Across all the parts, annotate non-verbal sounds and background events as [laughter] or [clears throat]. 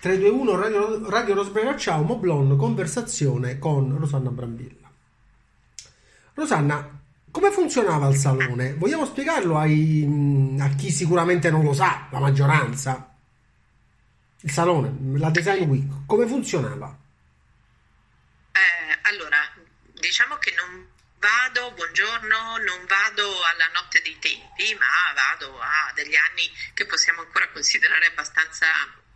321 Radio, Radio Rosbrera Ciao, Moblon, conversazione con Rosanna Brambilla. Rosanna, come funzionava il salone? Vogliamo spiegarlo ai, a chi sicuramente non lo sa, la maggioranza? Il salone, la Design Week, come funzionava? Eh, allora, diciamo che non vado, buongiorno, non vado alla notte dei tempi, ma vado a degli anni che possiamo ancora considerare abbastanza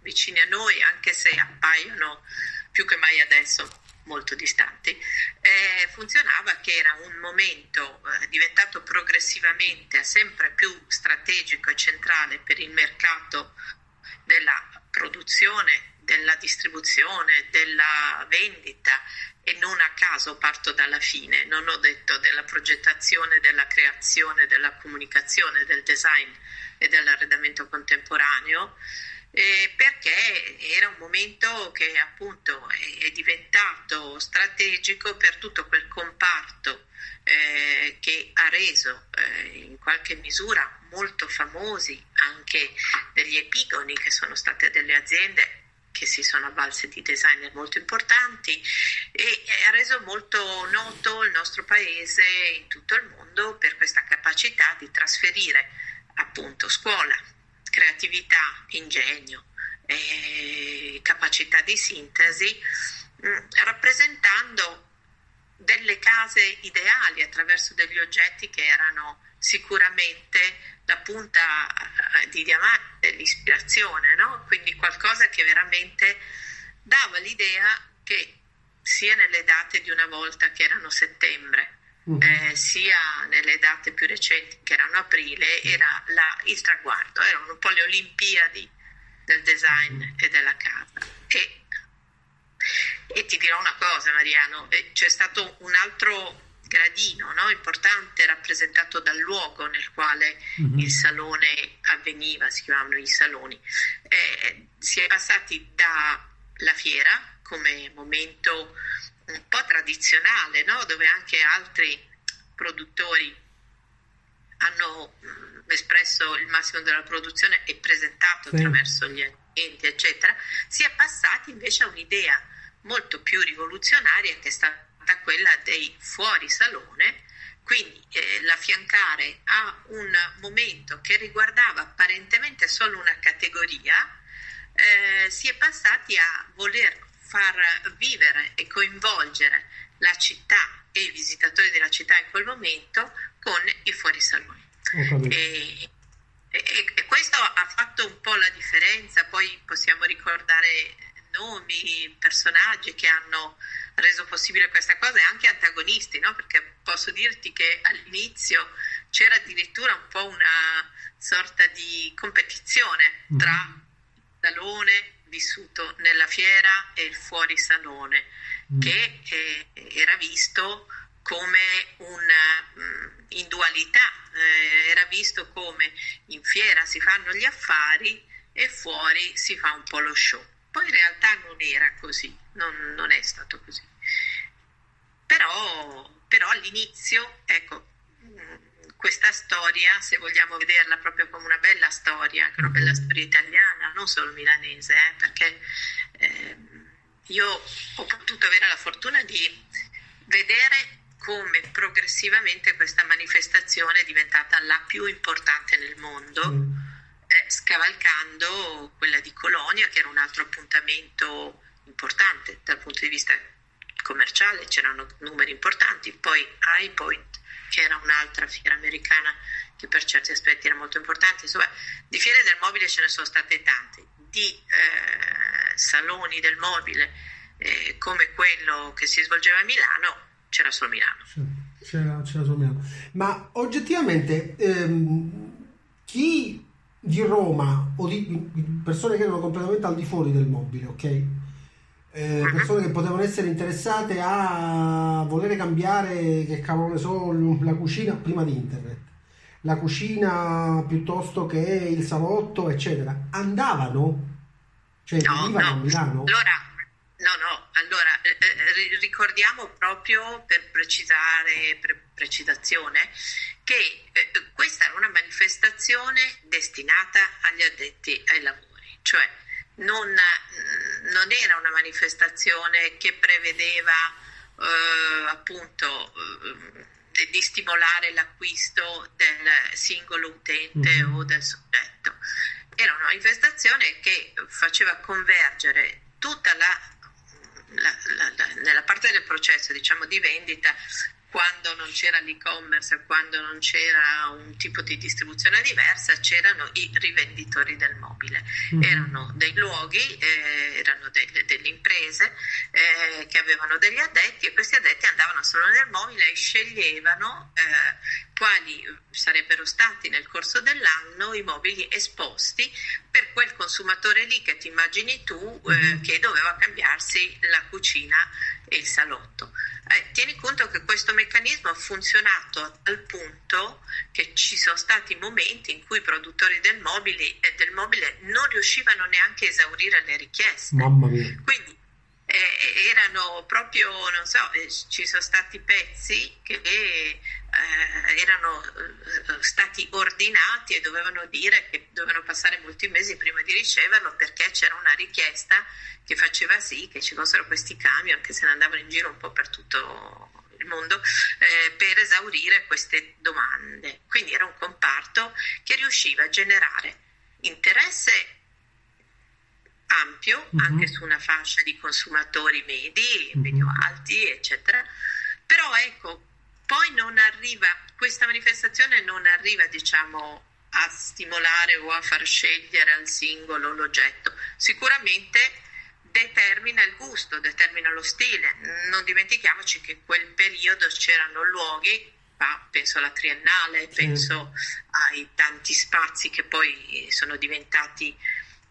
vicini a noi, anche se appaiono più che mai adesso molto distanti. Eh, funzionava che era un momento eh, diventato progressivamente sempre più strategico e centrale per il mercato della produzione, della distribuzione, della vendita e non a caso parto dalla fine, non ho detto della progettazione, della creazione, della comunicazione, del design e dell'arredamento contemporaneo, eh, perché era un momento che appunto è, diventato strategico per tutto quel comparto eh, che ha reso eh, in qualche misura molto famosi anche degli epigoni che sono state delle aziende che si sono avvalse di designer molto importanti e ha reso molto noto il nostro paese in tutto il mondo per questa capacità di trasferire appunto scuola, creatività, ingegno, eh, capacità di sintesi, mh, mm, rappresentando delle case ideali attraverso degli oggetti che erano sicuramente la punta eh, di diamante, l'ispirazione, no? quindi qualcosa che veramente dava l'idea che sia nelle date di una volta che erano settembre, uh-huh. eh, sia nelle date più recenti che erano aprile, era la, il traguardo, erano un po' le Olimpiadi del design uh-huh. e della casa. E, e ti dirò una cosa Mariano, eh, c'è stato un altro gradino no? importante rappresentato dal luogo nel quale mm-hmm. il salone avveniva, si chiamavano i saloni. Eh, si è passati dalla fiera come momento un po' tradizionale, no? dove anche altri produttori hanno mm, espresso il massimo della produzione e presentato sì. attraverso gli ambienti, eccetera, si è passati invece a un'idea molto più rivoluzionaria che è stata quella dei fuori salone, quindi eh, l'affiancare a un momento che riguardava apparentemente solo una categoria, eh, si è passati a voler far vivere e coinvolgere la città e i visitatori della città in quel momento con i fuorisaloni. E, e, e, questo ha fatto un po' la differenza, poi possiamo ricordare nomi, personaggi che hanno reso possibile questa cosa e anche antagonisti, no? perché posso dirti che all'inizio c'era addirittura un po' una sorta di competizione tra il salone vissuto nella fiera e il fuori salone, mm. che eh, era visto come una mm, in dualità, eh, era visto come in fiera si fanno gli affari e fuori si fa un po' lo show. Poi in realtà non era così, non, non è stato così. Però, però all'inizio, ecco, questa storia, se vogliamo vederla proprio come una bella storia, una bella mm-hmm. storia italiana, non solo milanese, eh, perché eh, io ho potuto avere la fortuna di vedere come progressivamente questa manifestazione è diventata la più importante nel mondo. Mm eh, scavalcando quella di Colonia, che era un altro appuntamento importante dal punto di vista commerciale, c'erano numeri importanti, poi High Che era un'altra fiera americana che per certi aspetti era molto importante, insomma, di fiere del mobile ce ne sono state tante, di eh, saloni del mobile eh, come quello che si svolgeva a Milano, c'era solo Milano. C'era, c'era solo Milano. Ma oggettivamente ehm, chi di Roma o di persone che erano completamente al di fuori del mobile, ok? Eh, persone che potevano essere interessate a volere cambiare, che cavolo ne so, la cucina prima di internet, la cucina piuttosto che il salotto, eccetera. Andavano? Cioè, no, no. a Milano? Allora, no, no, allora eh, eh ricordiamo proprio per precisare, per precisazione, che eh, questa era una manifestazione destinata agli addetti ai lavori, cioè non, non era una manifestazione che prevedeva eh, appunto eh, di stimolare l'acquisto del singolo utente mm-hmm. o del soggetto. Era una manifestazione che faceva convergere tutta la la, la, la, nella parte del processo diciamo, di vendita quando non c'era l'e-commerce, quando non c'era un tipo di distribuzione diversa, c'erano i rivenditori del mobile. Mm-hmm. Erano dei luoghi, eh, erano delle, delle imprese eh, che avevano degli addetti e questi addetti andavano solo nel mobile e sceglievano eh, quali sarebbero stati nel corso dell'anno i mobili esposti per quel consumatore lì che ti immagini tu mm-hmm. che doveva cambiarsi la cucina e il salotto. Eh, tieni conto che questo meccanismo ha funzionato al punto che ci sono stati momenti in cui i produttori del mobile, eh, del mobile non riuscivano neanche a esaurire le richieste. Mamma mia. Quindi eh, erano proprio, non so, eh, ci sono stati pezzi che eh, erano eh, stati ordinati e dovevano dire che dovevano passare molti mesi prima di riceverlo perché c'era una richiesta che faceva sì che ci fossero questi camion che se ne andavano in giro un po' per tutto il mondo eh, per esaurire queste domande. Quindi era un comparto che riusciva a generare interesse ampio uh-huh. anche su una fascia di consumatori medi, uh-huh. medio-alti, eccetera. Però ecco, poi non arriva, questa manifestazione non arriva, diciamo, a stimolare o a far scegliere al singolo l'oggetto. Sicuramente determina il gusto, determina lo stile. Non dimentichiamoci che in quel periodo c'erano luoghi, penso alla Triennale, penso ai tanti spazi che poi sono diventati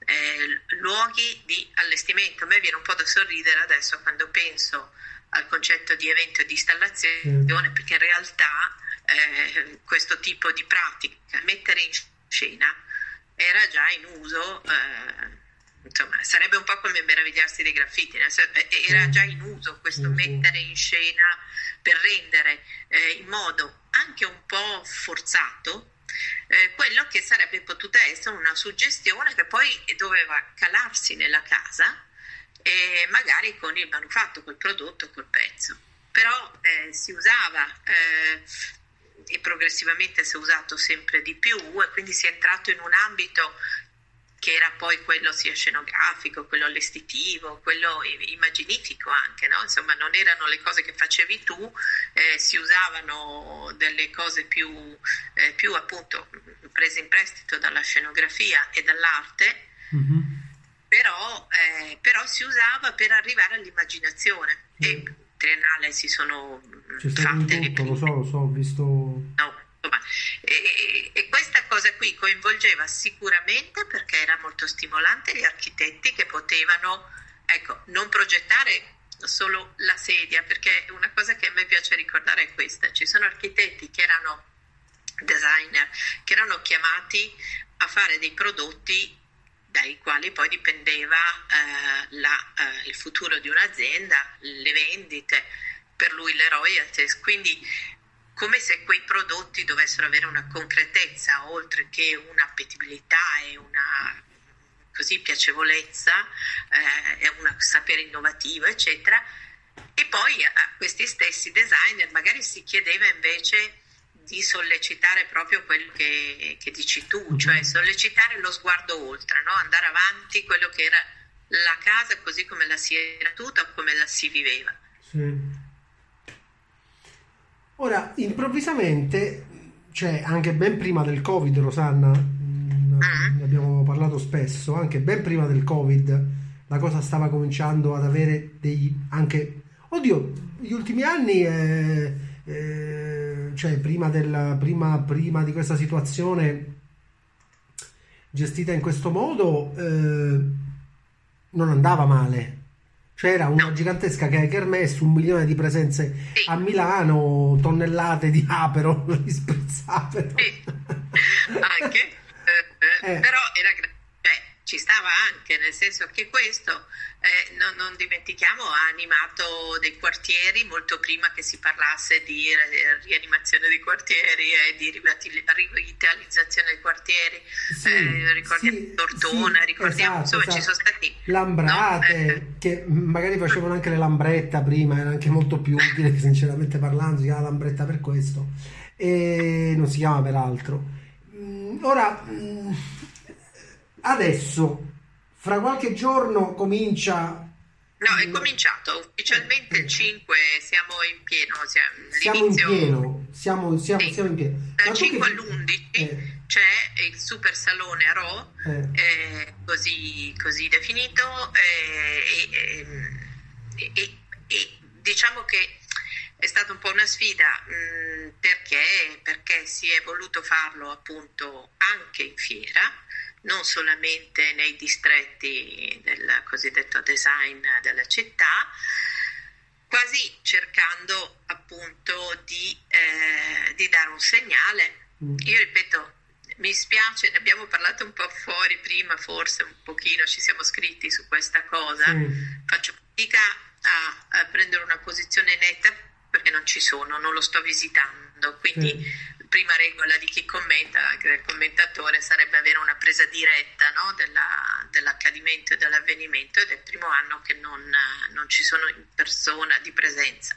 eh, luoghi di allestimento. A me viene un po' da sorridere adesso quando penso al concetto di evento di installazione, perché in realtà eh, questo tipo di pratica, mettere in scena, era già in uso. Eh, insomma, sarebbe un po' come meravigliarsi dei graffiti, era già in uso questo mettere in scena per rendere eh, in modo anche un po' forzato eh, quello che sarebbe potuta essere una suggestione che poi doveva calarsi nella casa e magari con il manufatto, col prodotto, col pezzo. Però eh, si usava eh, e progressivamente si è usato sempre di più e quindi si è entrato in un ambito che era poi quello sia scenografico, quello allestitivo, quello immaginifico anche, no? insomma non erano le cose che facevi tu, eh, si usavano delle cose più, eh, più, appunto prese in prestito dalla scenografia e dall'arte, mm-hmm. però, eh, però, si usava per arrivare all'immaginazione mm. e Triennale si sono fatte le prime. Lo so, lo so, ho visto... Insomma, e, e, questa cosa qui coinvolgeva sicuramente perché era molto stimolante gli architetti che potevano ecco, non progettare solo la sedia, perché una cosa che a me piace ricordare è questa, ci sono architetti che erano designer, che erano chiamati a fare dei prodotti dai quali poi dipendeva eh, la, eh, il futuro di un'azienda, le vendite, per lui le royalties, quindi come se quei prodotti dovessero avere una concretezza oltre che un'appetibilità e una così piacevolezza eh, e un sapere innovativo, eccetera. E poi a questi stessi designer magari si chiedeva invece di sollecitare proprio quello che, che dici tu, mm-hmm. cioè sollecitare lo sguardo oltre, no? andare avanti quello che era la casa così come la si era tutta o come la si viveva. Sì. Ora, improvvisamente, cioè anche ben prima del Covid, Rosanna, mm, ne abbiamo parlato spesso, anche ben prima del Covid, la cosa stava cominciando ad avere dei anche... Oddio, gli ultimi anni, eh, eh, cioè prima, del, prima, prima, di questa situazione gestita in questo modo, eh, non andava male c'era una no. gigantesca kermesse, un milione di presenze sì. a Milano, tonnellate di apero [laughs] risprezzate. Sì. Anche, eh, [laughs] eh. però era, cioè, ci stava anche, nel senso che questo, eh, non, non, dimentichiamo, ha animato dei quartieri molto prima che si parlasse di rianimazione dei quartieri e di rivitalizzazione dei quartieri. Sì, eh, ricordiamo sì, Tortona, sì, ricordiamo, esatto, insomma esatto. ci sono stati... Lambrate, no? Eh, che magari facevano anche le lambretta prima, era anche molto più utile, sinceramente parlando, si chiama lambretta per questo, e non si chiama per altro. Mm, ora mm, Adesso, fra qualche giorno comincia... No, è cominciato ufficialmente il 5, siamo in pieno. Siamo, siamo in pieno, siamo, siamo, sì. siamo in pieno. Dal 5 che... all'11 eh. c'è il super salone a Ro, eh. eh, così, così, definito, eh, e, e, e, diciamo che è stata un po' una sfida mh, mm, perché, perché si è voluto farlo appunto anche in fiera non solamente nei distretti del cosiddetto design della città, quasi cercando appunto di, eh, di dare un segnale. Mm. Io ripeto, mi spiace, ne abbiamo parlato un po' fuori prima, forse un pochino ci siamo scritti su questa cosa, mm. faccio fatica a, a, prendere una posizione netta perché non ci sono, non lo sto visitando, quindi mm prima regola di chi commenta, anche del commentatore, sarebbe avere una presa diretta no, della, dell'accadimento e dell'avvenimento ed è il primo anno che non, non ci sono in persona di presenza.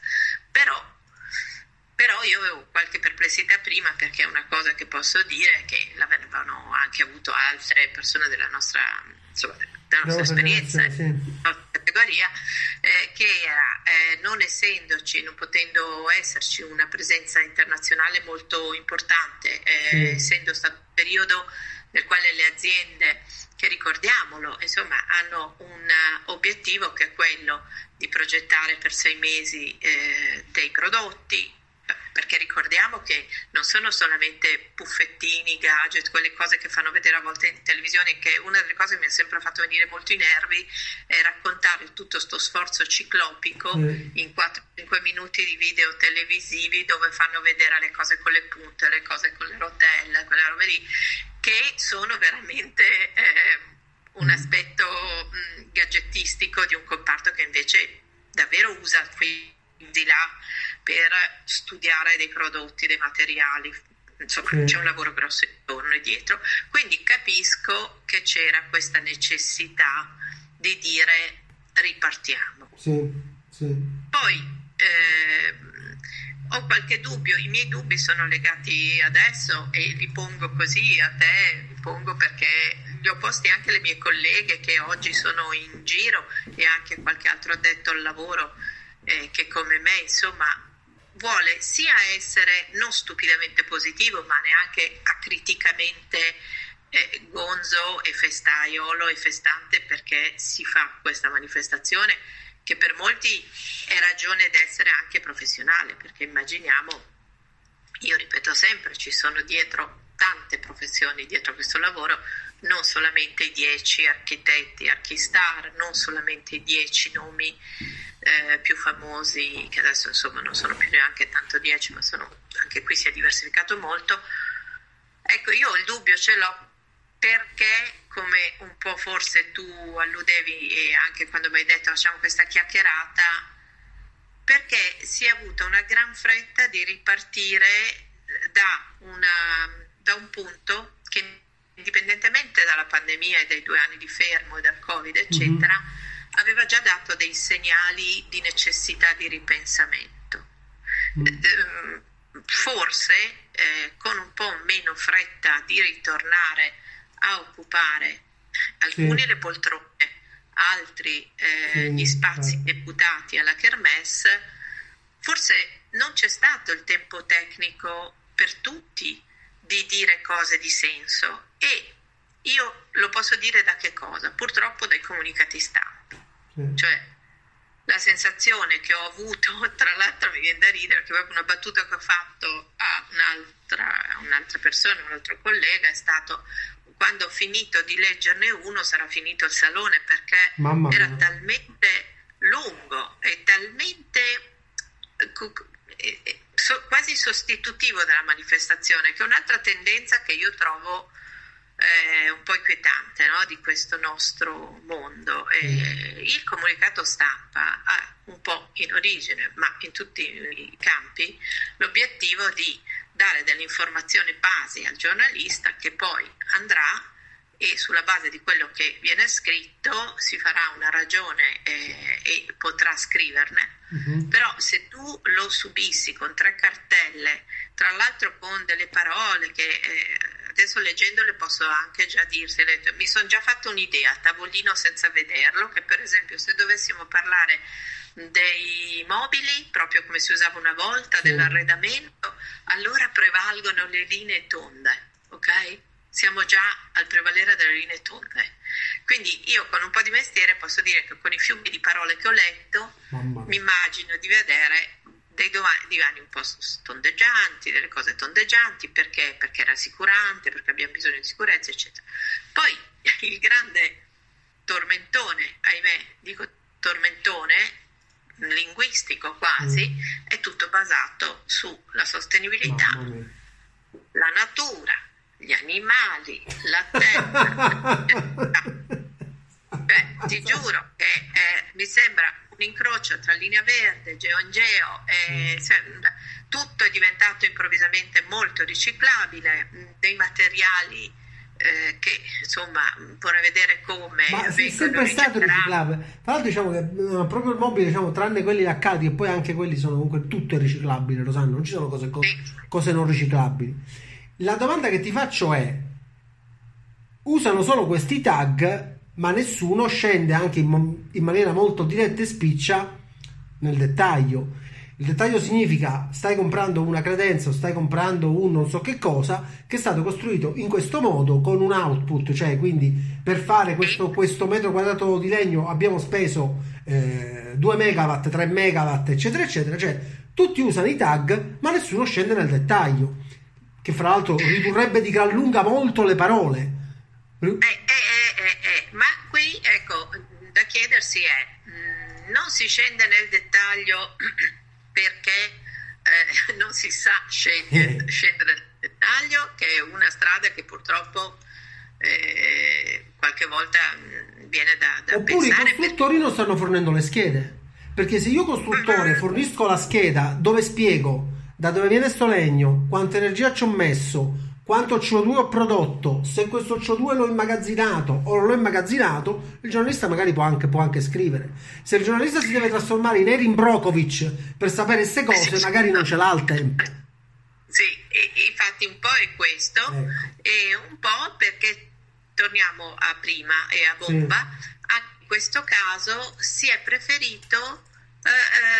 Però, però, io avevo qualche perplessità prima perché una cosa che posso dire è che l'avevano anche avuto altre persone della nostra, insomma, della nostra esperienza. Sì categoria, eh, che era, eh, non essendoci, non potendo esserci una presenza internazionale molto importante, eh, sì. essendo stato un periodo nel quale le aziende, che ricordiamolo, insomma, hanno un obiettivo che è quello di progettare per sei mesi eh, dei prodotti, perché ricordiamo che non sono solamente puffettini, gadget, quelle cose che fanno vedere a volte in televisione, che una delle cose che mi ha sempre fatto venire molto i nervi è raccontare tutto questo sforzo ciclopico mm. in 4-5 minuti di video televisivi dove fanno vedere le cose con le punte, le cose con le rotelle, quelle robe lì, che sono veramente... Eh, un mm. aspetto mh, mm, gadgettistico di un comparto che invece davvero usa qui di là per studiare dei prodotti, dei materiali, insomma sì. c'è un lavoro grosso intorno e dietro, quindi capisco che c'era questa necessità di dire ripartiamo. Sì, sì. Poi eh, ho qualche dubbio, i miei dubbi sono legati adesso e li pongo così a te, li pongo perché li ho posti anche alle mie colleghe che oggi sono in giro e anche qualche altro addetto al lavoro eh, che come me insomma vuole sia essere non stupidamente positivo, ma neanche acriticamente eh, gonzo e festaiolo e festante perché si fa questa manifestazione che per molti è ragione d'essere anche professionale, perché immaginiamo, io ripeto sempre, ci sono dietro tante professioni dietro questo lavoro, non solamente i dieci architetti, archistar, non solamente i dieci nomi eh, più famosi, che adesso insomma non sono più neanche tanto 10, ma sono, anche qui si è diversificato molto. Ecco, io il dubbio ce l'ho perché, come un po' forse tu alludevi e anche quando mi hai detto facciamo questa chiacchierata, perché si è avuta una gran fretta di ripartire da, una, da un punto che indipendentemente dalla pandemia e dai due anni di fermo e dal Covid, eccetera, mm-hmm aveva già dato dei segnali di necessità di ripensamento. Mm. Ehm, forse eh, con un po' meno fretta di ritornare a occupare alcuni sì. le poltrone, altri eh, sì, gli spazi sì. deputati alla Kermesse, forse non c'è stato il tempo tecnico per tutti di dire cose di senso e io lo posso dire da che cosa? Purtroppo dai comunicati stampa. Mm. Cioè, la sensazione che ho avuto, [laughs] tra l'altro mi viene da ridere, perché proprio una battuta che ho fatto a un'altra, un'altra persona, un altro collega, è stato quando ho finito di leggerne uno sarà finito il salone perché era talmente lungo e talmente quasi sostitutivo della manifestazione, che è un'altra tendenza che io trovo eh, un po' inquietante no? di questo nostro mondo. E mm. il comunicato stampa ha un po' in origine, ma in tutti i campi, l'obiettivo di dare delle informazioni basi al giornalista che poi andrà e sulla base di quello che viene scritto si farà una ragione eh, e potrà scriverne. Uh-huh. Però se tu lo subissi con tre cartelle, tra l'altro con delle parole che eh, adesso leggendole posso anche già dirsele, mi sono già fatto un'idea, tavolino senza vederlo, che per esempio se dovessimo parlare dei mobili, proprio come si usava una volta, sì. dell'arredamento, allora prevalgono le linee tonde, ok? siamo già al prevalere delle linee tonde. Quindi io con un po' di mestiere posso dire che con i fiumi di parole che ho letto mi immagino di vedere dei divani un po' tondeggianti, delle cose tondeggianti perché, perché è rassicurante, perché abbiamo bisogno di sicurezza, eccetera. Poi [laughs] il grande tormentone, ahimè, dico tormentone, linguistico quasi, mm. è tutto basato sulla sostenibilità, la natura, gli animali, la terra. [laughs] Beh, ti giuro che eh, mi sembra un incrocio tra linea verde, geo in geo, eh, tutto è diventato improvvisamente molto riciclabile, dei materiali eh, che insomma vorrei vedere come ma è sempre stato riciclabile. Tra l'altro diciamo che eh, proprio il mobile diciamo tranne quelli laccati e poi anche quelli sono comunque tutto è riciclabile lo sanno non ci sono cose, cose, cose non riciclabili. La domanda che ti faccio è, usano solo questi tag, ma nessuno scende anche in, in maniera molto diretta e spiccia nel dettaglio. Il dettaglio significa stai comprando una credenza o stai comprando un non so che cosa che è stato costruito in questo modo con un output, cioè quindi per fare questo, questo metro quadrato di legno abbiamo speso eh, 2 megawatt, 3 megawatt, eccetera, eccetera. Cioè tutti usano i tag ma nessuno scende nel dettaglio che fra l'altro ridurrebbe di gran lunga molto le parole. Eh, eh, qui, ecco, da chiedersi è, mh, mm, non si scende nel dettaglio [clears throat] perché [laughs] non si sa scendere, scendere, nel dettaglio, che è una strada che purtroppo qualche volta mm, viene da, da Oppure pensare. i costruttori perché... non stanno fornendo le schede. Perché se io costruttore mm-hmm. fornisco la scheda dove spiego da dove viene sto legno, quanta energia ci ho messo, quanto CO2 ho prodotto, se questo CO2 l'ho immagazzinato o non l'ho immagazzinato, il giornalista magari può anche, può anche scrivere. Se il giornalista si deve trasformare in Erin Brokovic per sapere queste cose, [laughs] magari non ce l'ha il tempo. Sì, infatti un po' è questo ecco. e un po' perché torniamo a prima e a bomba, sì. a questo caso si è preferito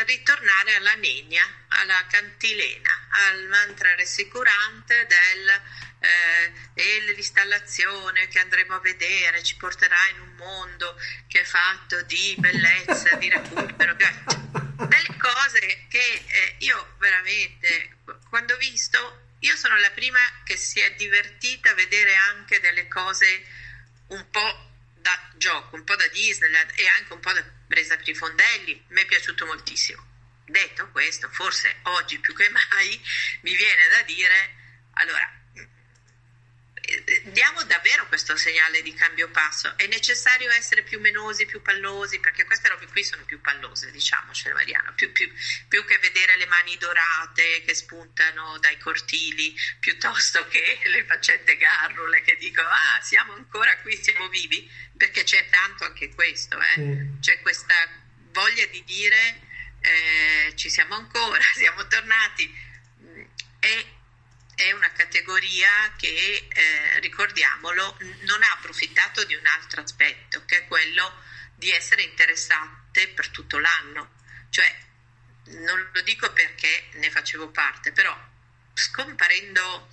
ritornare alla negna, alla cantilena, al mantra rassicurante del eh, l'installazione che andremo a vedere ci porterà in un mondo che è fatto di bellezza, di recupero, delle cose che eh, io veramente quando ho visto, io sono la prima che si è divertita a vedere anche delle cose un po' da gioco, un po' da Disneyland e anche un po' da presa per i fondelli, mi è piaciuto moltissimo. Detto questo, forse oggi più che mai [laughs] mi viene da dire, allora, diamo davvero questo segnale di cambio passo. È necessario essere più menosi, più pallosi, perché queste robe qui sono più pallose, diciamocelo Mariano, più, più, più, che vedere le mani dorate che spuntano dai cortili, piuttosto che [laughs] le faccette garrule che dicono ah siamo ancora qui, siamo vivi, perché c'è tanto anche questo, eh? mm. c'è questa voglia di dire eh, ci siamo ancora, [laughs] siamo tornati. E è una categoria che, eh, ricordiamolo, non ha approfittato di un altro aspetto, che è quello di essere interessate per tutto l'anno. Cioè, non lo dico perché ne facevo parte, però scomparendo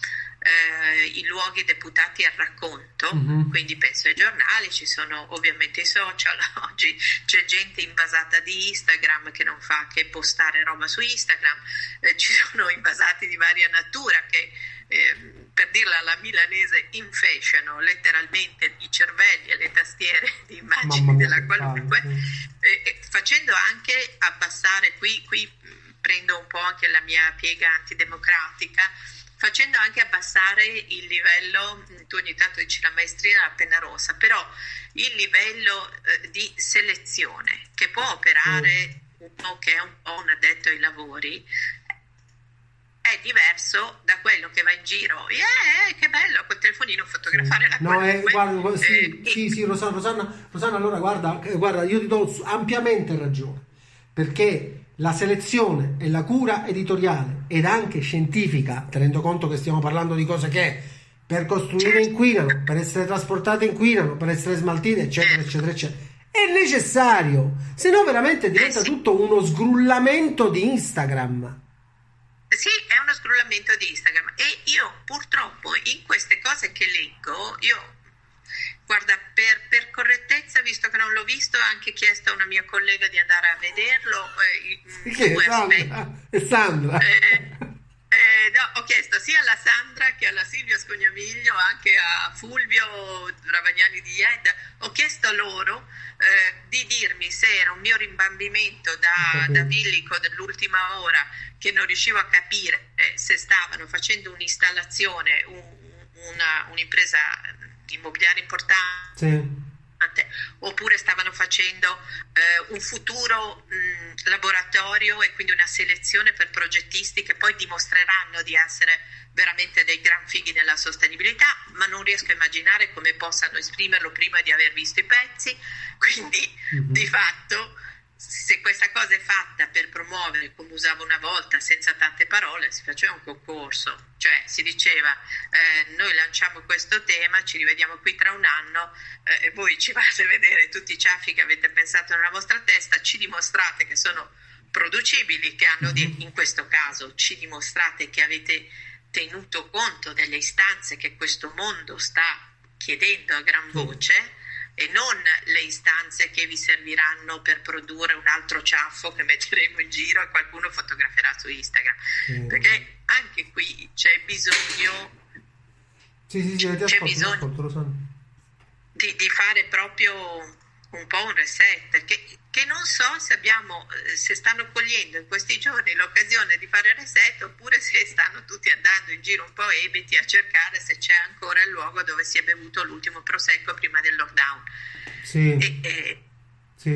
eh, i luoghi deputati al racconto, mm-hmm. quindi penso ai giornali, ci sono ovviamente i social, [laughs] oggi c'è gente invasata di Instagram che non fa che postare roba su Instagram, eh, ci sono [laughs] invasati di varia natura che eh, per dirla alla milanese infasciano letteralmente i cervelli e le tastiere [laughs] di immagini della qualunque, facendo anche abbassare qui, qui prendo un po' anche la mia piega antidemocratica facendo anche abbassare il livello, tu ogni tanto dici la maestria la penna rossa, però il livello eh, di selezione che può operare uno che è un po' un addetto ai lavori è diverso da quello che va in giro. Yeah, che bello col telefonino fotografare la No, eh, guarda, sì, eh, sì, sì, Rosanna, Rosanna, Rosanna, allora guarda, eh, guarda, io ti do ampiamente ragione, perché la selezione e la cura editoriale ed anche scientifica, tenendo conto che stiamo parlando di cose che per costruire inquinano, per essere trasportate inquinano, per essere smaltite, eccetera, eccetera, eccetera. È necessario, se no veramente diventa eh sì. tutto uno sgrullamento di Instagram. Sì, è uno sgrullamento di Instagram e io purtroppo in queste cose che leggo, io Guarda, per, per, correttezza, visto che non l'ho visto, ho anche chiesto a una mia collega di andare a vederlo. Eh, che Sandra? È Sandra. Eh, eh, no, ho chiesto sia alla Sandra che alla Silvia Scognamiglio, anche a Fulvio Ravagnani di IED, ho chiesto loro eh, di dirmi se era un mio rimbambimento da, da villico dell'ultima ora che non riuscivo a capire eh, se stavano facendo un'installazione, un, una, un'impresa immobiliare importante. Sì oppure stavano facendo eh, un futuro mh, laboratorio e quindi una selezione per progettisti che poi dimostreranno di essere veramente dei gran fighi nella sostenibilità, ma non riesco a immaginare come possano esprimerlo prima di aver visto i pezzi, [laughs] quindi mm-hmm. di fatto se questa cosa è fatta per promuovere, come usavo una volta, senza tante parole, si faceva un concorso, cioè si diceva eh, noi lanciamo questo tema, ci rivediamo qui tra un anno eh, e voi ci fate vedere tutti i ciaffi che avete pensato nella vostra testa, ci dimostrate che sono producibili, che hanno di, mhm. in questo caso ci dimostrate che avete tenuto conto delle istanze che questo mondo sta chiedendo a gran voce e non le istanze che vi serviranno per produrre un altro ciaffo che metteremo in giro e qualcuno fotograferà su Instagram. Mm. Perché anche qui c'è bisogno, sì, sì, sì, c'è bisogno di, di fare proprio un po' un reset che, che non so se, abbiamo, eh, se stanno cogliendo in questi giorni l'occasione di fare reset oppure se stanno tutti andando in giro un po' ebeti a cercare se c'è ancora il luogo dove si è bevuto l'ultimo prosecco prima del lockdown. Sì. E, e, sì.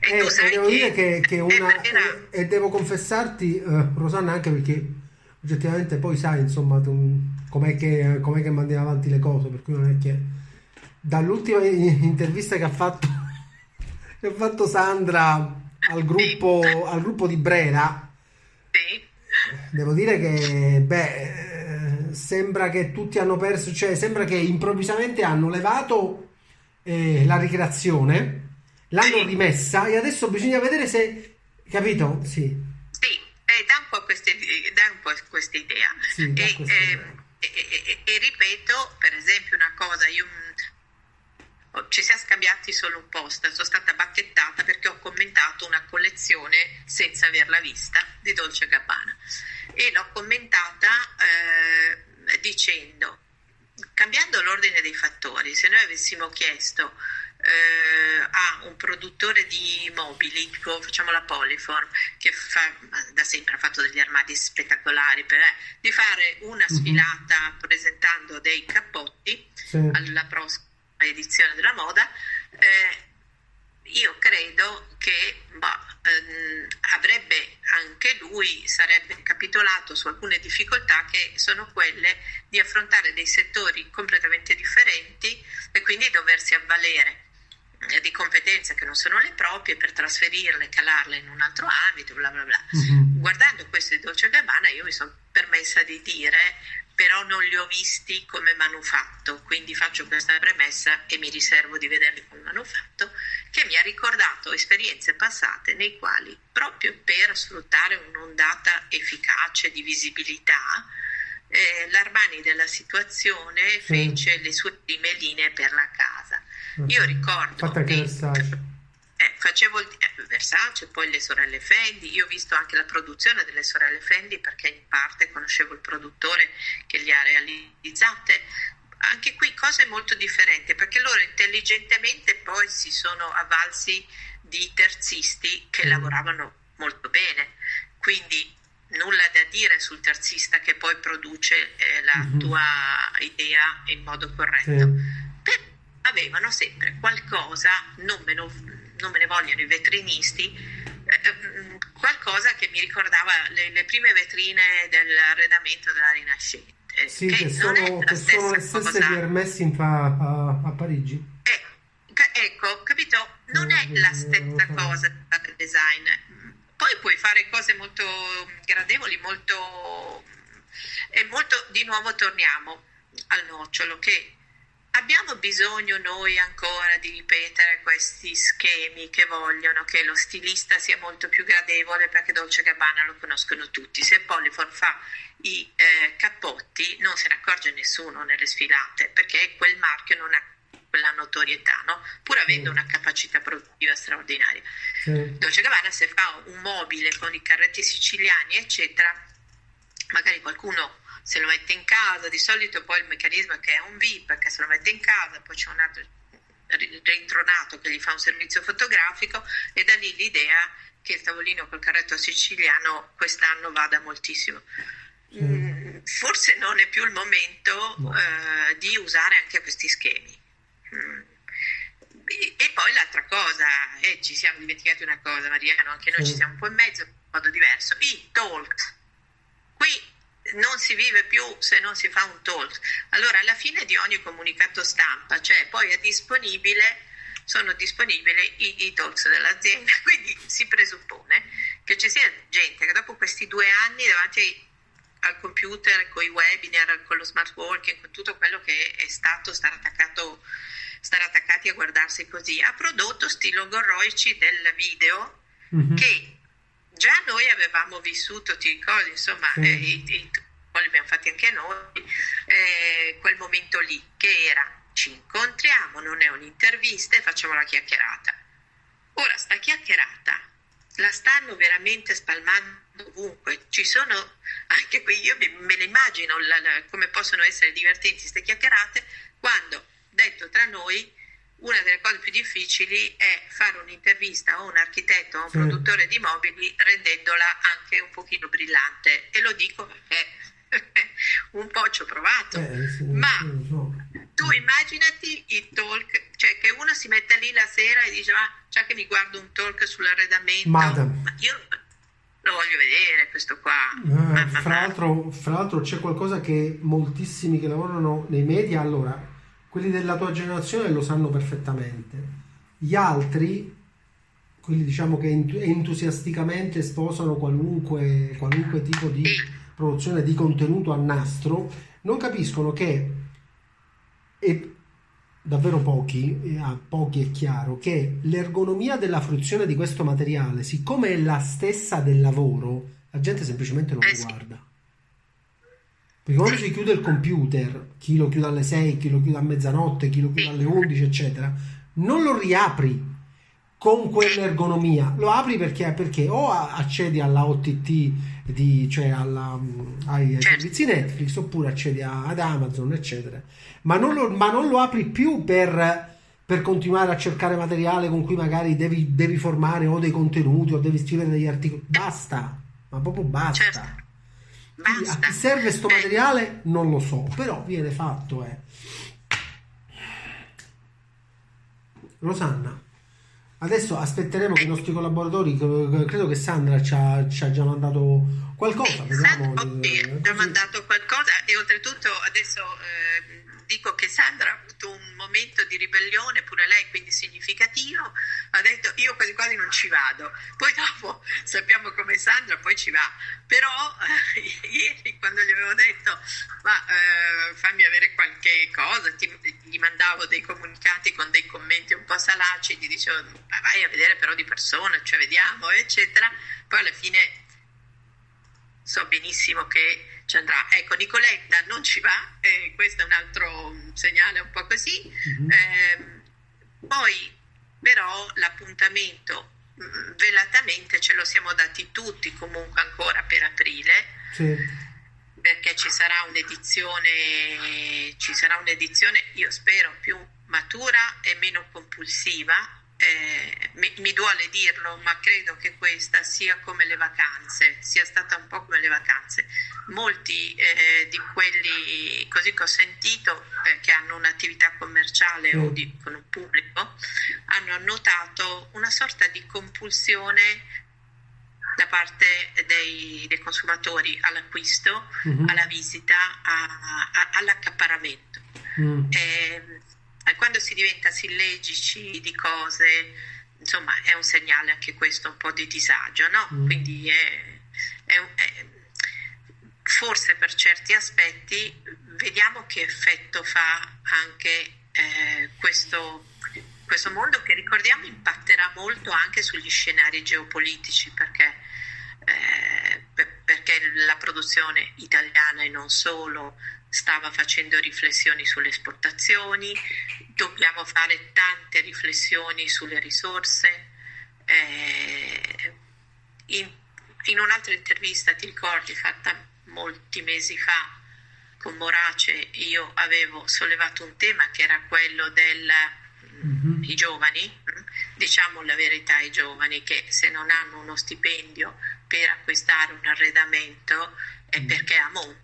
E, e eh, devo che, dire che, che una, era... e, devo confessarti, uh, Rosanna, anche perché oggettivamente poi sai insomma tu, com'è, che, com'è che mandiamo avanti le cose, per cui non è che dall'ultima intervista che ha fatto, [laughs] che ha fatto Sandra al gruppo, al gruppo di Brera, devo dire che beh, sembra che tutti hanno perso, cioè sembra che improvvisamente hanno levato eh, la ricreazione, l'hanno rimessa e adesso bisogna vedere se, capito? Sì. Sì, eh, dà un po' questa idea. Sì, e, eh, e, e, e, ripeto, per esempio, una cosa, io ci siamo scambiati solo un post, sono stata bacchettata perché ho commentato una collezione senza averla vista di Dolce Gabbana e l'ho commentata eh, dicendo, cambiando l'ordine dei fattori, se noi avessimo chiesto eh, a un produttore di mobili, tipo facciamo la Polyform, che fa, da sempre ha fatto degli armadi spettacolari, per, eh, di fare una mhm. sfilata mm-hmm. presentando dei cappotti sì. alla prossima edizione della moda, eh, io credo che bah, ehm, avrebbe anche lui, sarebbe capitolato su alcune difficoltà che sono quelle di affrontare dei settori completamente differenti e quindi doversi avvalere eh, di competenze che non sono le proprie per trasferirle, calarle in un altro ambito, bla bla bla. Mm-hmm. Guardando questo di Dolce Gabbana io mi sono permessa di dire però non li ho visti come manufatto, quindi faccio questa premessa e mi riservo di vederli come manufatto, che mi ha ricordato esperienze passate nei quali, proprio per sfruttare un'ondata efficace di visibilità, eh, l'Armani della situazione fece le sue prime linee per la casa. Io ricordo... Che, eh, facevo il, eh, Versace, poi le sorelle Fendi, io ho visto anche la produzione delle sorelle Fendi perché in parte conoscevo il produttore che li ha realizzate. Anche qui cose molto differenti perché loro intelligentemente poi si sono avvalsi di terzisti che mm. lavoravano molto bene. Quindi nulla da dire sul terzista che poi produce eh, la mm-hmm. tua idea in modo corretto. Sì. Però avevano sempre qualcosa, non me, lo, non me ne vogliono i vetrinisti, eh, qualcosa che mi ricordava le, le, prime vetrine dell'arredamento della Rinascente. Sì, che, che sono, che sono le stesse cosa. fa a, a Parigi. Eh, ecco, capito? Non è la stessa cosa del design poi puoi fare cose molto gradevoli, molto... e molto... Di nuovo torniamo al nocciolo che abbiamo bisogno noi ancora di ripetere questi schemi che vogliono che lo stilista sia molto più gradevole perché Dolce Gabbana lo conoscono tutti. Se Polyfor fa i eh, cappotti non se ne accorge nessuno nelle sfilate perché quel marchio non ha quella notorietà, no? pur avendo una capacità produttiva straordinaria. Sì. Dolce Gabbana se fa un mobile con i carretti siciliani, eccetera, magari qualcuno se lo mette in casa, di solito poi il meccanismo è che è un VIP che se lo mette in casa, poi c'è un altro rintronato che gli fa un servizio fotografico e da lì l'idea che il tavolino col carretto siciliano quest'anno vada moltissimo. Mm, forse non è più il momento no. eh, di usare anche questi schemi. Mm. E poi l'altra cosa, e ci siamo dimenticati una cosa Mariano, anche noi ci siamo un po' in mezzo, in modo diverso, i talk. Qui non si vive più se non si fa un talk. Allora alla fine di ogni comunicato stampa, cioè poi è disponibile, sono disponibili i, i talks dell'azienda, [laughs] quindi si presuppone che ci sia gente che dopo questi due anni davanti al computer, con i webinar, con lo smart working, con tutto quello che è stato, stare attaccato stare attaccati a guardarsi così, ha prodotto sti logorroici del video mm-hmm. che già noi avevamo vissuto, ti ricordi, insomma, mm. eh, i, i, poi li abbiamo fatti anche noi, eh, quel momento lì, che era ci incontriamo, non è un'intervista e facciamo la chiacchierata. Ora, sta chiacchierata la stanno veramente spalmando ovunque, ci sono anche qui, io me ne immagino la, la, come possono essere divertenti queste chiacchierate quando detto tra noi, una delle cose più difficili è fare un'intervista a un architetto o a un sì. produttore di mobili rendendola anche un pochino brillante e lo dico perché [laughs] un po' ci ho provato eh, sì, ma so. tu immaginati il talk cioè che uno si mette lì la sera e dice ma già che mi guardo un talk sull'arredamento Madam. ma io lo voglio vedere questo qua eh, fra, l'altro, fra l'altro c'è qualcosa che moltissimi che lavorano nei media allora quelli della tua generazione lo sanno perfettamente. Gli altri, quelli diciamo che entusiasticamente sposano qualunque, qualunque tipo di produzione di contenuto a nastro, non capiscono che e davvero pochi, a pochi è chiaro, che l'ergonomia della fruizione di questo materiale, siccome è la stessa del lavoro, la gente semplicemente non lo guarda. Perché quando si chiude il computer, chi lo chiude alle 6, chi lo chiude a mezzanotte, chi lo chiude alle 11, eccetera, non lo riapri con quell'ergonomia. Lo apri perché, perché o accedi alla OTT, di, cioè alla, ai, ai certo. servizi Netflix, oppure accedi a, ad Amazon, eccetera. Ma non lo, ma non lo apri più per, per, continuare a cercare materiale con cui magari devi, devi formare o dei contenuti o devi scrivere degli articoli. Basta, ma proprio basta. Certo. Basta. A chi serve questo eh. materiale non lo so, però viene fatto. Eh. Rosanna, adesso aspetteremo che i nostri collaboratori, credo che Sandra ci ha, ci ha già mandato qualcosa. Eh, Sandra, ci ha mandato qualcosa e oltretutto adesso... Eh, dico che Sandra ha avuto un momento di ribellione, pure lei, quindi significativo, ha detto io quasi quasi non ci vado. Poi dopo sappiamo come Sandra, poi ci va. Però eh, [laughs] ieri quando gli avevo detto ma eh, fammi avere qualche cosa, ti, gli mandavo dei comunicati con dei commenti un po' salaci, gli dicevo vai a vedere però di persona, cioè vediamo, eccetera. Poi alla fine so benissimo che ci andrà. Ecco, Nicoletta non ci va, eh, questo è un altro segnale un po' così. Mm-hmm. Eh, poi però l'appuntamento mh, mm, velatamente ce lo siamo dati tutti comunque ancora per aprile. Sì. Perché ci sarà un'edizione, ci sarà un'edizione, io spero, più matura e meno compulsiva, eh, mi, mi, duole dirlo, ma credo che questa sia come le vacanze, sia stata un po' come le vacanze. Molti eh, di quelli, così che ho sentito, eh, che hanno un'attività commerciale mm. o di, con un pubblico, hanno notato una sorta di compulsione da parte dei, dei consumatori all'acquisto, mm-hmm. alla visita, a, a, all'accaparamento. Mm. E, quando si diventa sillegici di cose, insomma, è un segnale anche questo un po' di disagio, no? Mm. Quindi è, è, è, forse per certi aspetti vediamo che effetto fa anche eh, questo, questo mondo che ricordiamo impatterà molto anche sugli scenari geopolitici perché, eh, perché la produzione italiana e non solo stava facendo riflessioni sulle esportazioni, dobbiamo fare tante riflessioni sulle risorse. Eh, in, in, un'altra intervista, ti ricordi, fatta molti mesi fa con Morace, io avevo sollevato un tema che era quello dei mm-hmm. giovani, diciamo la verità ai giovani, che se non hanno uno stipendio per acquistare un arredamento è mm. perché a monte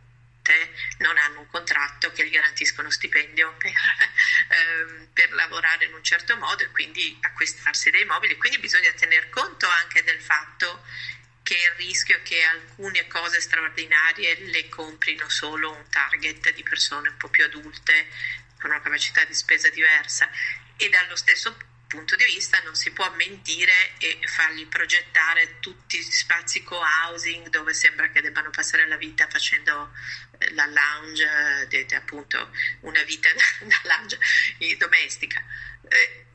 non hanno un contratto che gli garantisca uno stipendio per, [laughs] ehm, per, lavorare in un certo modo e quindi acquistarsi dei mobili. Quindi bisogna tener conto anche del fatto che il rischio è che alcune cose straordinarie le comprino solo un target di persone un po' più adulte con una capacità di spesa diversa e dallo stesso punto di vista non si può mentire e fargli progettare tutti gli spazi co-housing dove sembra che debbano passare la vita facendo eh, la lounge, appunto una vita [laughs] da lounge domestica. Eh.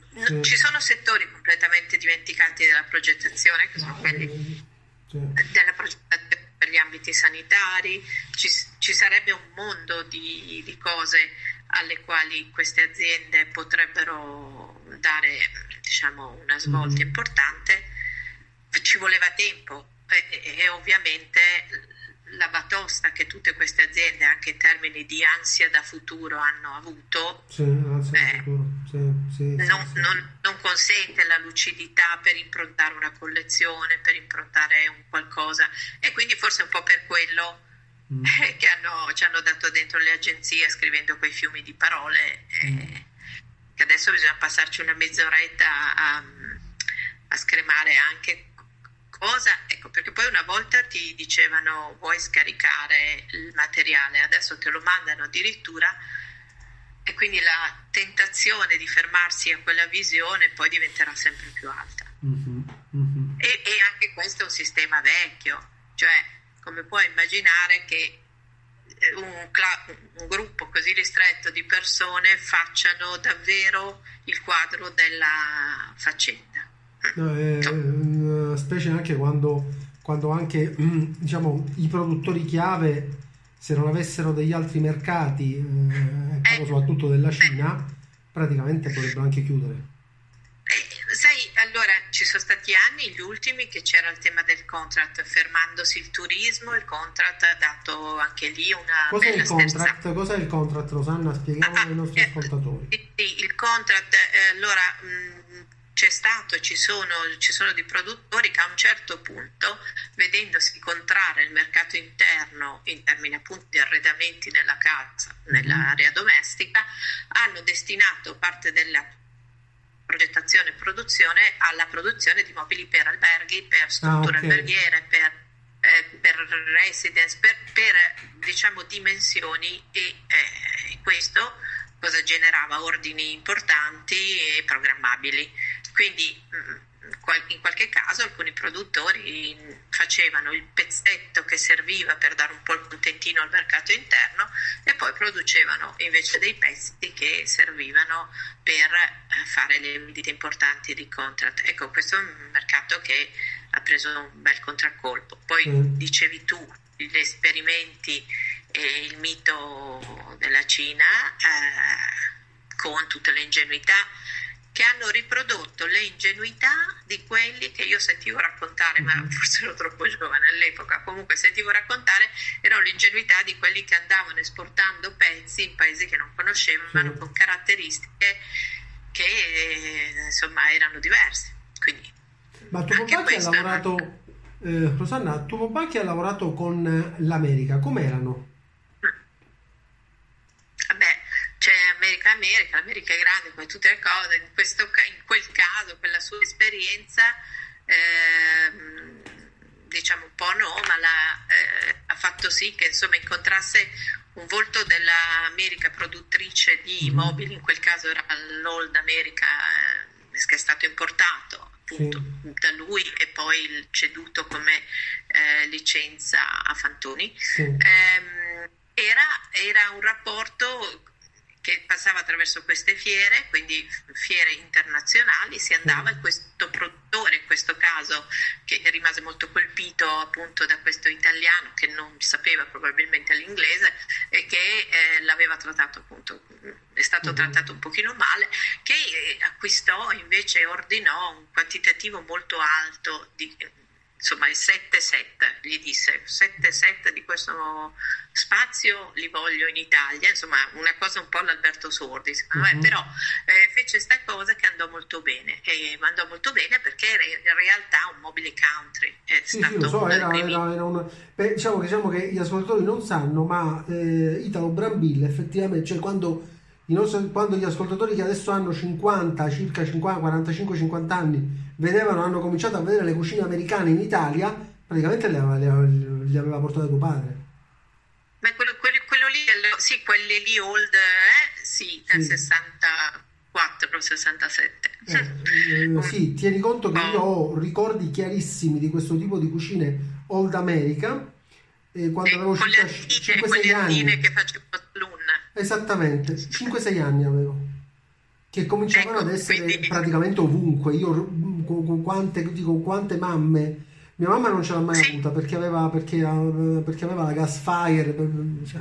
Ci sono settori completamente dimenticati della progettazione, che sono quelli della progettazione per gli ambiti sanitari, ci, ci sarebbe un mondo di, di cose alle quali queste aziende potrebbero dare diciamo, una svolta mm. importante, ci voleva tempo e, e, ovviamente la batosta che tutte queste aziende, anche in termini di ansia da futuro, hanno avuto, sì, eh, sì, sì, non, non, non, consente la lucidità per improntare una collezione, per improntare un qualcosa e quindi forse un po' per quello mm. eh, che hanno, ci hanno dato dentro le agenzie scrivendo quei fiumi di parole. Eh, mm che adesso bisogna passarci una mezz'oretta a, a scremare anche cosa, ecco perché poi una volta ti dicevano vuoi scaricare il materiale, adesso te lo mandano addirittura e quindi la tentazione di fermarsi a quella visione poi diventerà sempre più alta. Mm-hmm, mm-hmm. E, e, anche questo è un sistema vecchio, cioè come puoi immaginare che un, un, gruppo così ristretto di persone facciano davvero il quadro della faccenda. No, eh, eh, specie anche quando, quando anche diciamo, i produttori chiave, se non avessero degli altri mercati, eh, eh, soprattutto della Cina, praticamente potrebbero anche chiudere. Sai, allora ci sono stati anni, gli ultimi, che c'era il tema del contract, fermandosi il turismo, il contract ha dato anche lì una Cos'è il contract? Sterzata. Cos'è il contract, Rosanna? Spieghiamo ah, ai nostri eh, ascoltatori. Sì, il contract, eh, allora mh, c'è stato, ci sono, ci sono dei produttori che a un certo punto, vedendosi incontrare il mercato interno in termini appunto di arredamenti nella casa, mm-hmm. nell'area domestica, hanno destinato parte della progettazione e produzione alla produzione di mobili per alberghi, per strutture ah, okay. alberghiere, per, eh, per residence, per, per, diciamo dimensioni e eh, questo cosa generava ordini importanti e programmabili. Quindi mh, mm, in qualche caso alcuni produttori facevano il pezzetto che serviva per dare un po' il contentino al mercato interno e poi producevano invece dei pezzi che servivano per eh, fare le vendite importanti di contract. Ecco, questo è un mercato che ha preso un bel contraccolpo. Poi mm. dicevi tu, gli esperimenti e il mito della Cina eh, con tutte le ingenuità che hanno riprodotto le ingenuità di quelli che io sentivo raccontare, ma mm-hmm. forse ero troppo giovane all'epoca, comunque sentivo raccontare, erano l'ingenuità di quelli che andavano esportando pezzi in paesi che non conoscevano, sì. con caratteristiche che insomma erano diverse. Quindi, Ma tuo papà ha lavorato, eh, Rosanna, tuo papà che ha lavorato con l'America, com'erano? C'è America America, l'America è grande come tutte le cose, in, questo, in quel caso, quella sua esperienza, eh, diciamo un po' no, ma la, eh, ha fatto sì che insomma incontrasse un volto dell'America produttrice di mm-hmm. mobili, in quel caso era l'Old America eh, che è stato importato appunto sì. da lui e poi ceduto come eh, licenza a Fantoni. Sì. Eh, era, era un rapporto che passava attraverso queste fiere, quindi fiere internazionali, si andava e questo produttore, in questo caso, che rimase molto colpito appunto da questo italiano che non sapeva probabilmente l'inglese e che eh, l'aveva trattato appunto, è stato mm-hmm. trattato un pochino male, che eh, acquistò invece ordinò un quantitativo molto alto di insomma il 7-7, gli disse 7-7 di questo spazio li voglio in Italia, insomma una cosa un po' l'Alberto Sordi, secondo uh-huh. me, però eh, fece questa cosa che andò molto bene, e andò molto bene perché era in realtà un mobile country. È sì, stato sì, lo so, era, era, era una... Beh, diciamo, diciamo, che gli ascoltatori non sanno, ma eh, Italo Brambilla effettivamente, cioè quando, nostri, quando, gli ascoltatori che adesso hanno 50, circa 50, 45, 50 anni, vedevano, hanno cominciato a vedere le cucine americane in Italia, praticamente le aveva, le aveva portate tuo padre. Beh, quello, quello, quello lì, sì, quelli lì old, eh? sì, nel sì. 64, 67. Eh, eh, sì, tieni conto che io ho ricordi chiarissimi di questo tipo di cucine old America, eh, quando avevo circa 5-6 anni. che facevo l'una. Esattamente, 5-6 anni avevo che cominciavano ecco, ad essere quindi... praticamente ovunque. Io con, quante, dico, quante mamme. Mia mamma non ce l'ha mai sì. avuta perché aveva, perché, perché aveva la gas fire, cioè,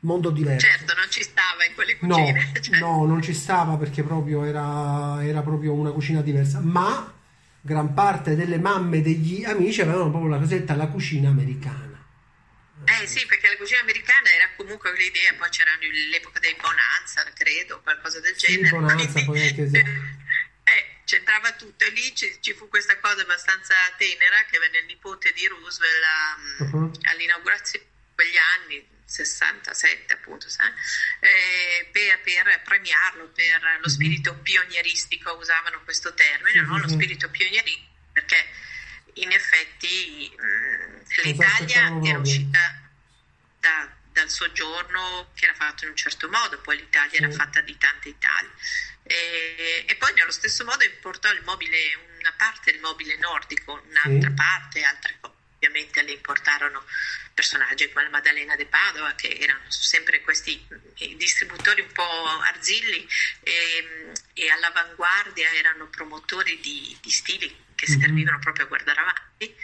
mondo diverso. Certo, non ci stava in quelle cucine. No, [laughs] cioè. no non ci stava perché proprio era, era proprio una cucina diversa. Ma gran parte delle mamme degli amici avevano proprio la cosetta la cucina americana. Eh sì, perché la cucina americana era comunque l'idea, poi c'era l'epoca dei Bonanza, credo, qualcosa del genere. Sì, Bonanza, quindi, poi anche sì. [laughs] c'entrava tutto e lì ci, ci, fu questa cosa abbastanza tenera che venne il nipote di Roosevelt a, uh-huh. all'inaugurazione di quegli anni, 67 appunto, eh, per, per, premiarlo, per lo mhm. spirito pionieristico, usavano questo termine, uh-huh. no? lo spirito pionieristico, perché in effetti mh, l'Italia era uscita da, dal soggiorno che era fatto in un certo modo, poi l'Italia sì. era fatta di tante Italie. E, e, poi nello stesso modo importò il mobile, una parte del mobile nordico, un'altra sì. parte, altre. Ovviamente le importarono personaggi come la Maddalena de Padova, che erano sempre questi distributori un po' arzilli e, e all'avanguardia erano promotori di, di stili che mm-hmm. servivano proprio a guardare avanti.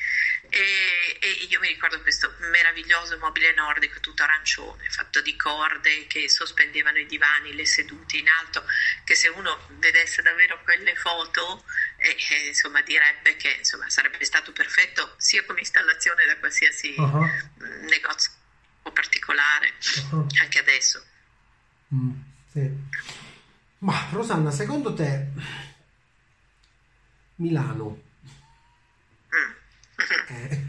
E, e, io mi ricordo questo meraviglioso mobile nordico tutto arancione, fatto di corde che sospendevano i divani, le sedute in alto, che se uno vedesse davvero quelle foto, eh, eh, insomma, direbbe che insomma, sarebbe stato perfetto sia come installazione da qualsiasi uh-huh. negozio particolare, uh-huh. anche adesso. Mm, sì. Ma Rosanna, secondo te Milano. Eh,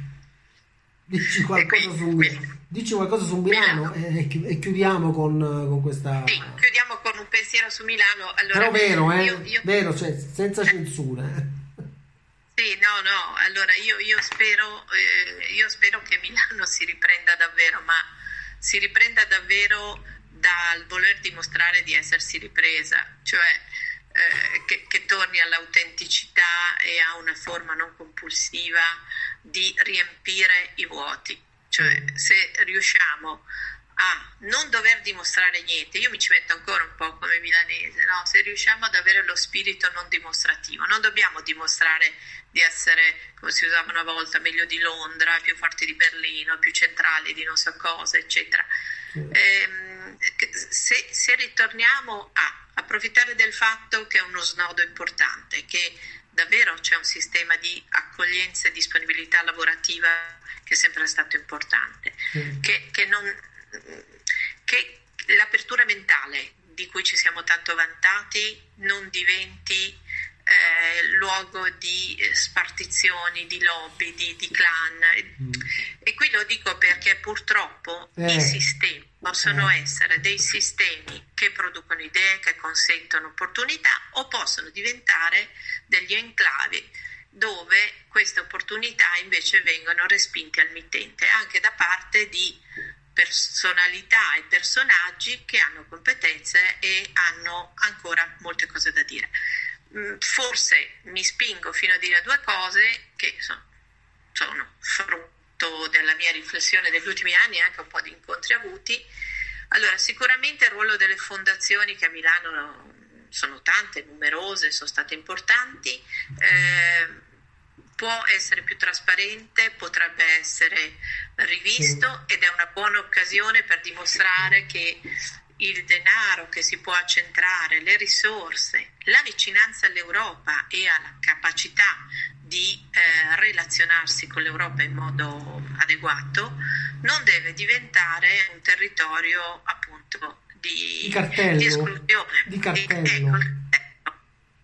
dici, qualcosa su, dici qualcosa su Milano, Milano. E, e, chiudiamo con, con questa... Sì, chiudiamo con un pensiero su Milano. Allora, Però vero, eh? Io, io... vero, cioè, senza censura. Eh. Sì, no, no, allora io, io, spero, eh, io spero che Milano si riprenda davvero, ma si riprenda davvero dal voler dimostrare di essersi ripresa, cioè eh, che, che, torni all'autenticità e a una forma non compulsiva di riempire i vuoti. Cioè, se riusciamo a non dover dimostrare niente, io mi ci metto ancora un po' come milanese, no? se riusciamo ad avere lo spirito non dimostrativo, non dobbiamo dimostrare di essere, come si usava una volta, meglio di Londra, più forti di Berlino, più centrali di non so cosa, eccetera. Eh, se, se ritorniamo a approfittare del fatto che è uno snodo importante, che davvero c'è un sistema di accoglienza e disponibilità lavorativa che è sempre stato importante, mm. che, che, non, che l'apertura mentale di cui ci siamo tanto vantati non diventi eh, luogo di eh, spartizioni, di lobby, di, di clan. Mm. E qui lo dico perché purtroppo eh. i sistemi possono eh. essere dei sistemi che producono idee, che consentono opportunità o possono diventare degli enclavi dove queste opportunità invece vengono respinte al mittente anche da parte di personalità e personaggi che hanno competenze e hanno ancora molte cose da dire. Mm, forse mi spingo fino a dire due cose che sono, sono frutto della mia riflessione degli ultimi anni e anche un po' di incontri avuti. Allora, sicuramente il ruolo delle fondazioni che a Milano sono tante, numerose, sono state importanti, eh, può essere più trasparente, potrebbe essere rivisto ed è una buona occasione per dimostrare che il denaro che si può accentrare, le risorse, la vicinanza all'Europa e alla capacità di eh, relazionarsi con l'Europa in modo adeguato, non deve diventare un territorio appunto di, di, di esclusione. Di cartello. Di, ecco,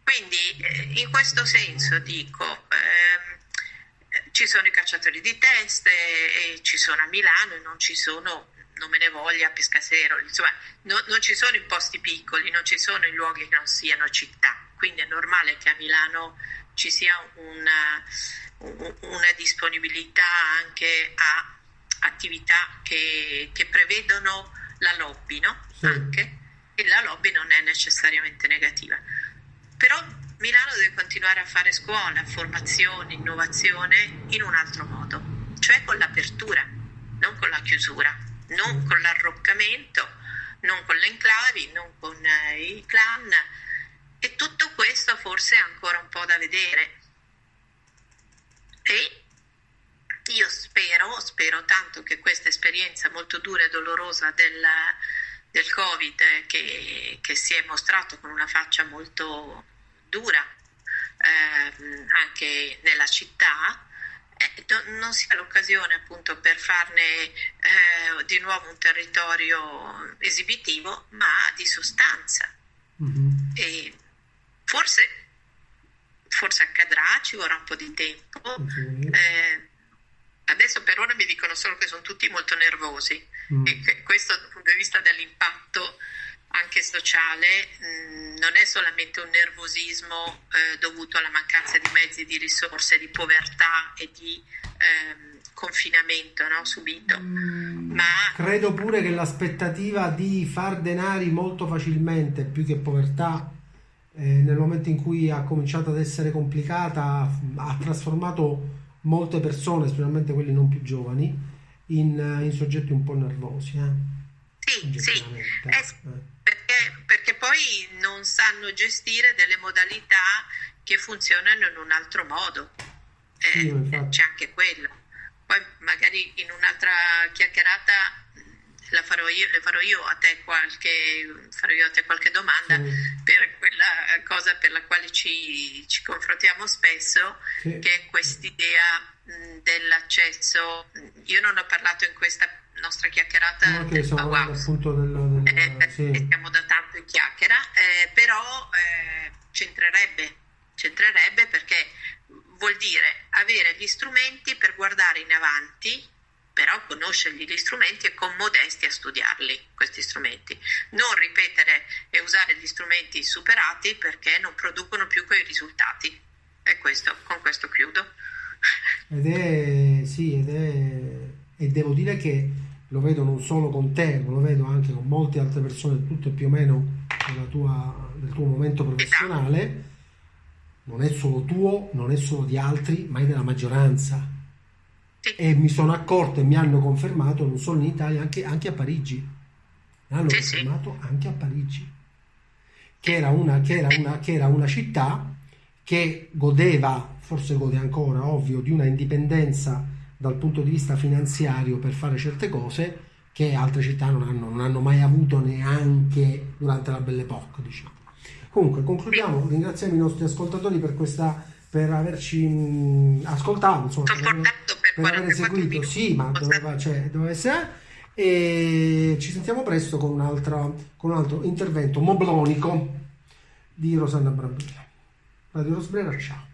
Quindi eh, in questo senso dico, eh, ci sono i cacciatori di teste e ci sono a Milano e non ci sono non me ne voglia Pescasero, insomma no, non ci sono in posti piccoli, non ci sono in luoghi che non siano città, quindi è normale che a Milano ci sia una, una disponibilità anche a attività che, che prevedono la lobby, no? Sì. Anche, e la lobby non è necessariamente negativa. Però Milano deve continuare a fare scuola, formazione, innovazione in un altro modo, cioè con l'apertura, non con la chiusura non con l'arroccamento, non con le enclavi, non con eh, i clan e tutto questo forse è ancora un po' da vedere. E io spero, spero tanto che questa esperienza molto dura e dolorosa del, del Covid, che, che, si è mostrato con una faccia molto dura eh, anche nella città, eh, non sia l'occasione appunto per farne di nuovo un territorio esibitivo, ma di sostanza. Mm-hmm. E forse, forse accadrà, ci vorrà un po' di tempo. Okay. Eh, adesso per ora mi dicono solo che sono tutti molto nervosi mm. e questo dal punto di vista dell'impatto anche sociale mh, mm, non è solamente un nervosismo eh, dovuto alla mancanza di mezzi, di risorse, di povertà e di eh, confinamento no, subito. Mm, ma credo pure che l'aspettativa di far denari molto facilmente più che povertà eh, nel momento in cui ha cominciato ad essere complicata ha trasformato molte persone, specialmente quelli non più giovani, in, in soggetti un po' nervosi. Eh. Sì, sì. Eh, eh perché poi non sanno gestire delle modalità che funzionano in un altro modo. Eh, sì, c'è anche quello. Poi magari in un'altra chiacchierata la farò io, le farò io a te qualche, farò io a te qualche domanda sì. per quella cosa per la quale ci, ci confrontiamo spesso, sì. che è quest'idea dell'accesso. Io non ho parlato in questa nostra chiacchierata no, del appunto del, del, eh, sì. stiamo da tanto in chiacchiera, eh, però eh, c'entrerebbe, c'entrerebbe perché vuol dire avere gli strumenti per guardare in avanti, però conoscergli gli strumenti e con modestia studiarli, questi strumenti. Non ripetere e usare gli strumenti superati perché non producono più quei risultati. E questo, con questo chiudo. Ed è, sì, ed è, e devo dire che lo vedo non solo con te, ma lo vedo anche con molte altre persone, tutte più o meno tua, del tuo momento professionale, non è solo tuo, non è solo di altri, ma è della maggioranza. E mi sono accorto e mi hanno confermato non solo in Italia, anche, anche a Parigi. Mi hanno confermato anche a Parigi, che era una, che era una, che era una città che godeva, forse gode ancora, ovvio, di una indipendenza dal punto di vista finanziario per fare certe cose che altre città non hanno, non hanno mai avuto neanche durante la Belle Époque, diciamo. Comunque, concludiamo, ringraziamo i nostri ascoltatori per, questa, per averci mh, ascoltato, insomma, per, aver, per aver seguito, sì, ma doveva, cioè, doveva essere. E ci sentiamo presto con, un'altra, con un altro intervento moblonico di Rosanna Brambilla. Radio Rosbrera, ciao.